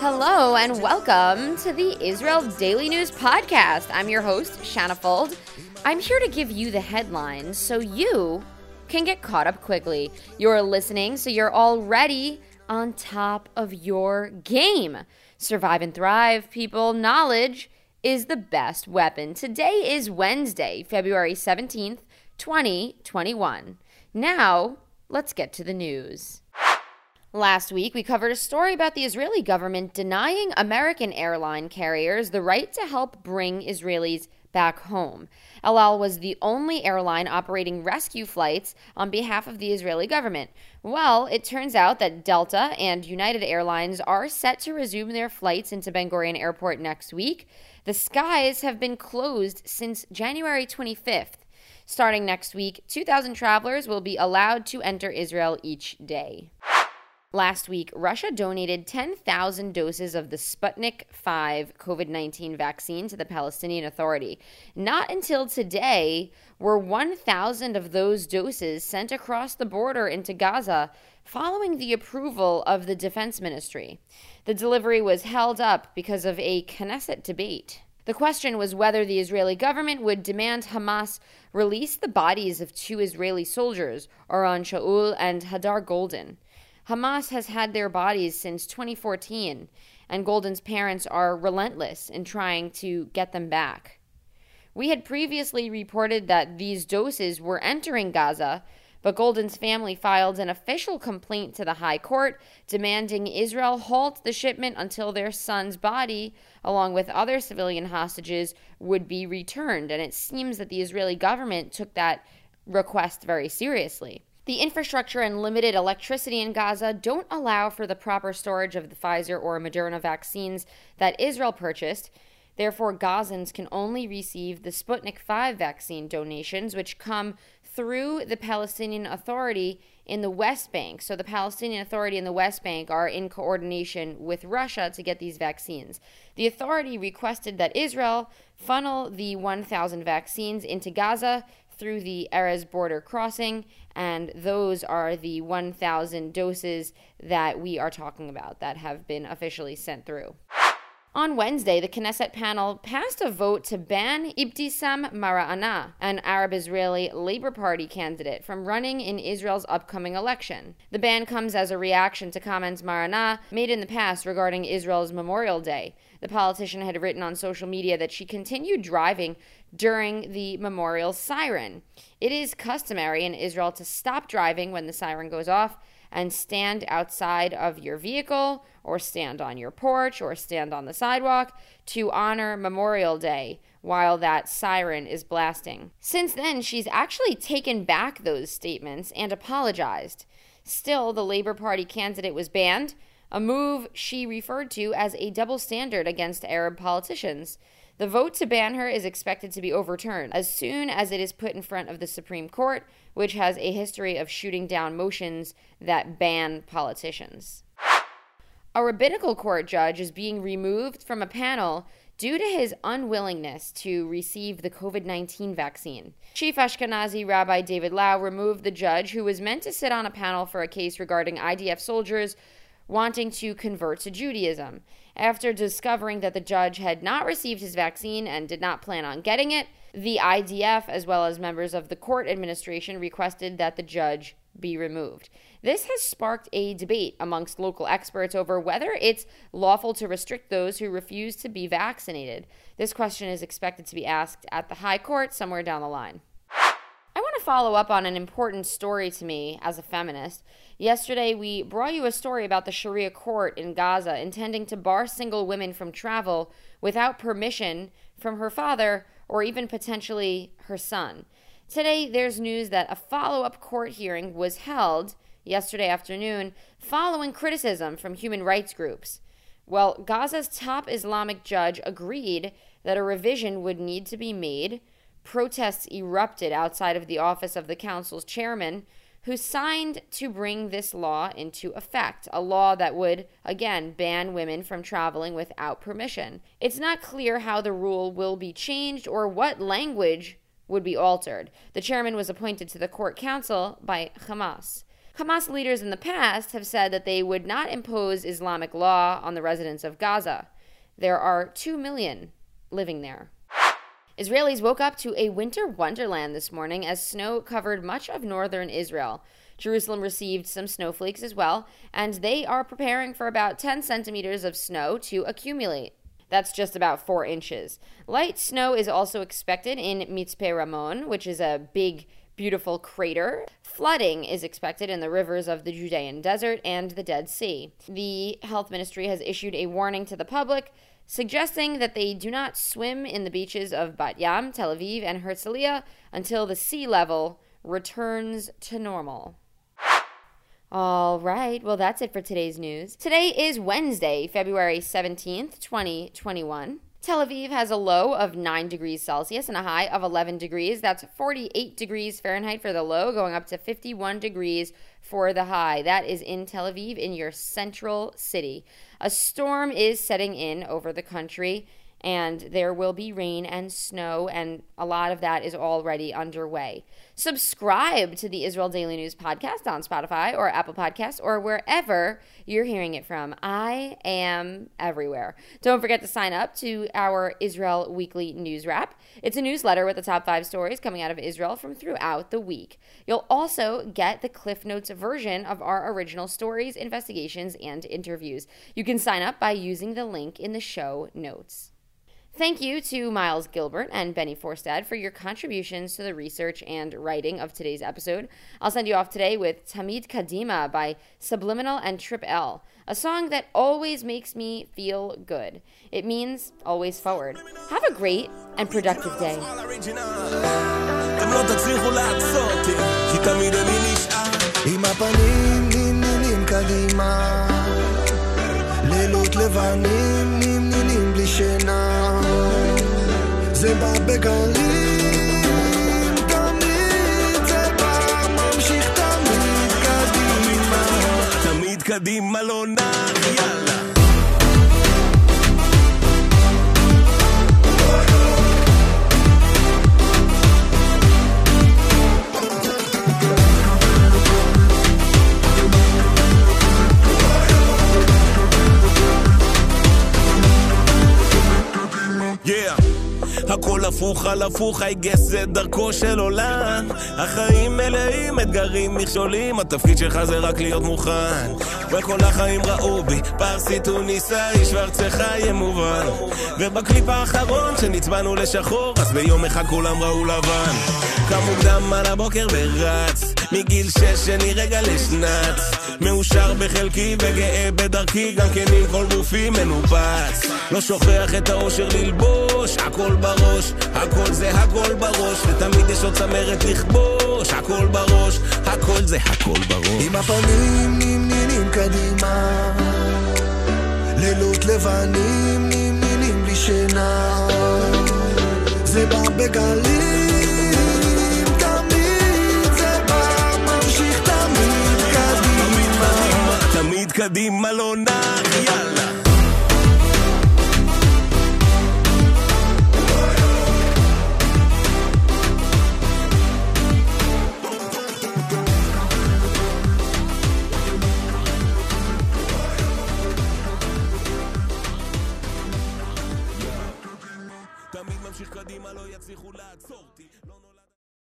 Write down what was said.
Hello and welcome to the Israel Daily News Podcast. I'm your host, Shanna Fuld. I'm here to give you the headlines so you can get caught up quickly. You're listening, so you're already on top of your game. Survive and thrive, people. Knowledge is the best weapon. Today is Wednesday, February 17th, 2021. Now, let's get to the news. Last week, we covered a story about the Israeli government denying American airline carriers the right to help bring Israelis back home. El Al was the only airline operating rescue flights on behalf of the Israeli government. Well, it turns out that Delta and United Airlines are set to resume their flights into Ben Gurion Airport next week. The skies have been closed since January 25th. Starting next week, 2,000 travelers will be allowed to enter Israel each day. Last week, Russia donated 10,000 doses of the Sputnik 5 COVID 19 vaccine to the Palestinian Authority. Not until today were 1,000 of those doses sent across the border into Gaza following the approval of the Defense Ministry. The delivery was held up because of a Knesset debate. The question was whether the Israeli government would demand Hamas release the bodies of two Israeli soldiers, Oron Shaul and Hadar Goldin. Hamas has had their bodies since 2014, and Goldin's parents are relentless in trying to get them back. We had previously reported that these doses were entering Gaza, but Goldin's family filed an official complaint to the High Court demanding Israel halt the shipment until their son's body, along with other civilian hostages, would be returned. And it seems that the Israeli government took that request very seriously. The infrastructure and limited electricity in Gaza don't allow for the proper storage of the Pfizer or Moderna vaccines that Israel purchased. Therefore, Gazans can only receive the Sputnik 5 vaccine donations, which come through the Palestinian Authority in the West Bank. So, the Palestinian Authority and the West Bank are in coordination with Russia to get these vaccines. The authority requested that Israel funnel the 1,000 vaccines into Gaza through the Erez border crossing, and those are the 1,000 doses that we are talking about that have been officially sent through. On Wednesday, the Knesset panel passed a vote to ban Ibtisam Mara'ana, an Arab Israeli Labor Party candidate, from running in Israel's upcoming election. The ban comes as a reaction to comments Mara'ana made in the past regarding Israel's Memorial Day. The politician had written on social media that she continued driving during the memorial siren. It is customary in Israel to stop driving when the siren goes off and stand outside of your vehicle or stand on your porch or stand on the sidewalk to honor Memorial Day while that siren is blasting. Since then, she's actually taken back those statements and apologized. Still, the Labor Party candidate was banned, a move she referred to as a double standard against Arab politicians. The vote to ban her is expected to be overturned as soon as it is put in front of the Supreme Court, which has a history of shooting down motions that ban politicians. A rabbinical court judge is being removed from a panel due to his unwillingness to receive the COVID 19 vaccine. Chief Ashkenazi Rabbi David Lau removed the judge who was meant to sit on a panel for a case regarding IDF soldiers wanting to convert to Judaism. After discovering that the judge had not received his vaccine and did not plan on getting it, the IDF, as well as members of the court administration, requested that the judge be removed. This has sparked a debate amongst local experts over whether it's lawful to restrict those who refuse to be vaccinated. This question is expected to be asked at the High Court somewhere down the line. To follow up on an important story to me as a feminist. Yesterday, we brought you a story about the Sharia court in Gaza intending to bar single women from travel without permission from her father or even potentially her son. Today, there's news that a follow up court hearing was held yesterday afternoon following criticism from human rights groups. Well, Gaza's top Islamic judge agreed that a revision would need to be made. Protests erupted outside of the office of the council's chairman, who signed to bring this law into effect, a law that would, again, ban women from traveling without permission. It's not clear how the rule will be changed or what language would be altered. The chairman was appointed to the court council by Hamas. Hamas leaders in the past have said that they would not impose Islamic law on the residents of Gaza. There are 2 million living there. Israelis woke up to a winter wonderland this morning as snow covered much of northern Israel. Jerusalem received some snowflakes as well, and they are preparing for about 10 centimeters of snow to accumulate. That's just about four inches. Light snow is also expected in Mitzpe Ramon, which is a big beautiful crater. Flooding is expected in the rivers of the Judean desert and the Dead Sea. The health ministry has issued a warning to the public suggesting that they do not swim in the beaches of Bat Yam, Tel Aviv, and Herzliya until the sea level returns to normal. All right, well, that's it for today's news. Today is Wednesday, February 17th, 2021. Tel Aviv has a low of 9 degrees Celsius and a high of 11 degrees. That's 48 degrees Fahrenheit for the low, going up to 51 degrees for the high. That is in Tel Aviv, in your central city. A storm is setting in over the country and there will be rain and snow, and a lot of that is already underway. Subscribe to the Israel Daily News podcast on Spotify or Apple Podcasts or wherever you're hearing it from. I am everywhere. Don't forget to sign up to our Israel Weekly News Wrap. It's a newsletter with the top five stories coming out of Israel from throughout the week. You'll also get the Cliff Notes version of our original stories, investigations, and interviews. You can sign up by using the link in the show notes. Thank you to Miles Gilbert and Benny Forstad for your contributions to the research and writing of today's episode. I'll send you off today with Tamid Kadima by Subliminal and Trip L, a song that always makes me feel good. It means always forward. Have a great and productive day. זה בא בגלים, תמיד זה בא, ממשיך תמיד קדימה. תמיד קדימה לא נח, יאללה. הכל הפוך על הפוך, I guess זה דרכו של עולם. החיים מלאים אתגרים, מכשולים, התפקיד שלך זה רק להיות מוכן. וכל החיים ראו בי, פרסי טוניסאי, שוורצך מובן. ובקליפ האחרון שנצבענו לשחור, אז ביום אחד כולם ראו לבן. קם מוקדם על הבוקר ורץ, מגיל שש אני רגע לשנץ. מאושר בחלקי וגאה בדרכי, גם כן עם כל גופי מנופץ. לא שוכח את האושר ללבוש, הכל בראש, הכל זה הכל בראש, ותמיד יש עוד צמרת לכבוש, הכל בראש, הכל זה הכל בראש. עם הפנים נמנים קדימה, לילות לבנים נמנים בלי שינה, זה בא בגלים. תמיד קדימה לא נח, יאללה.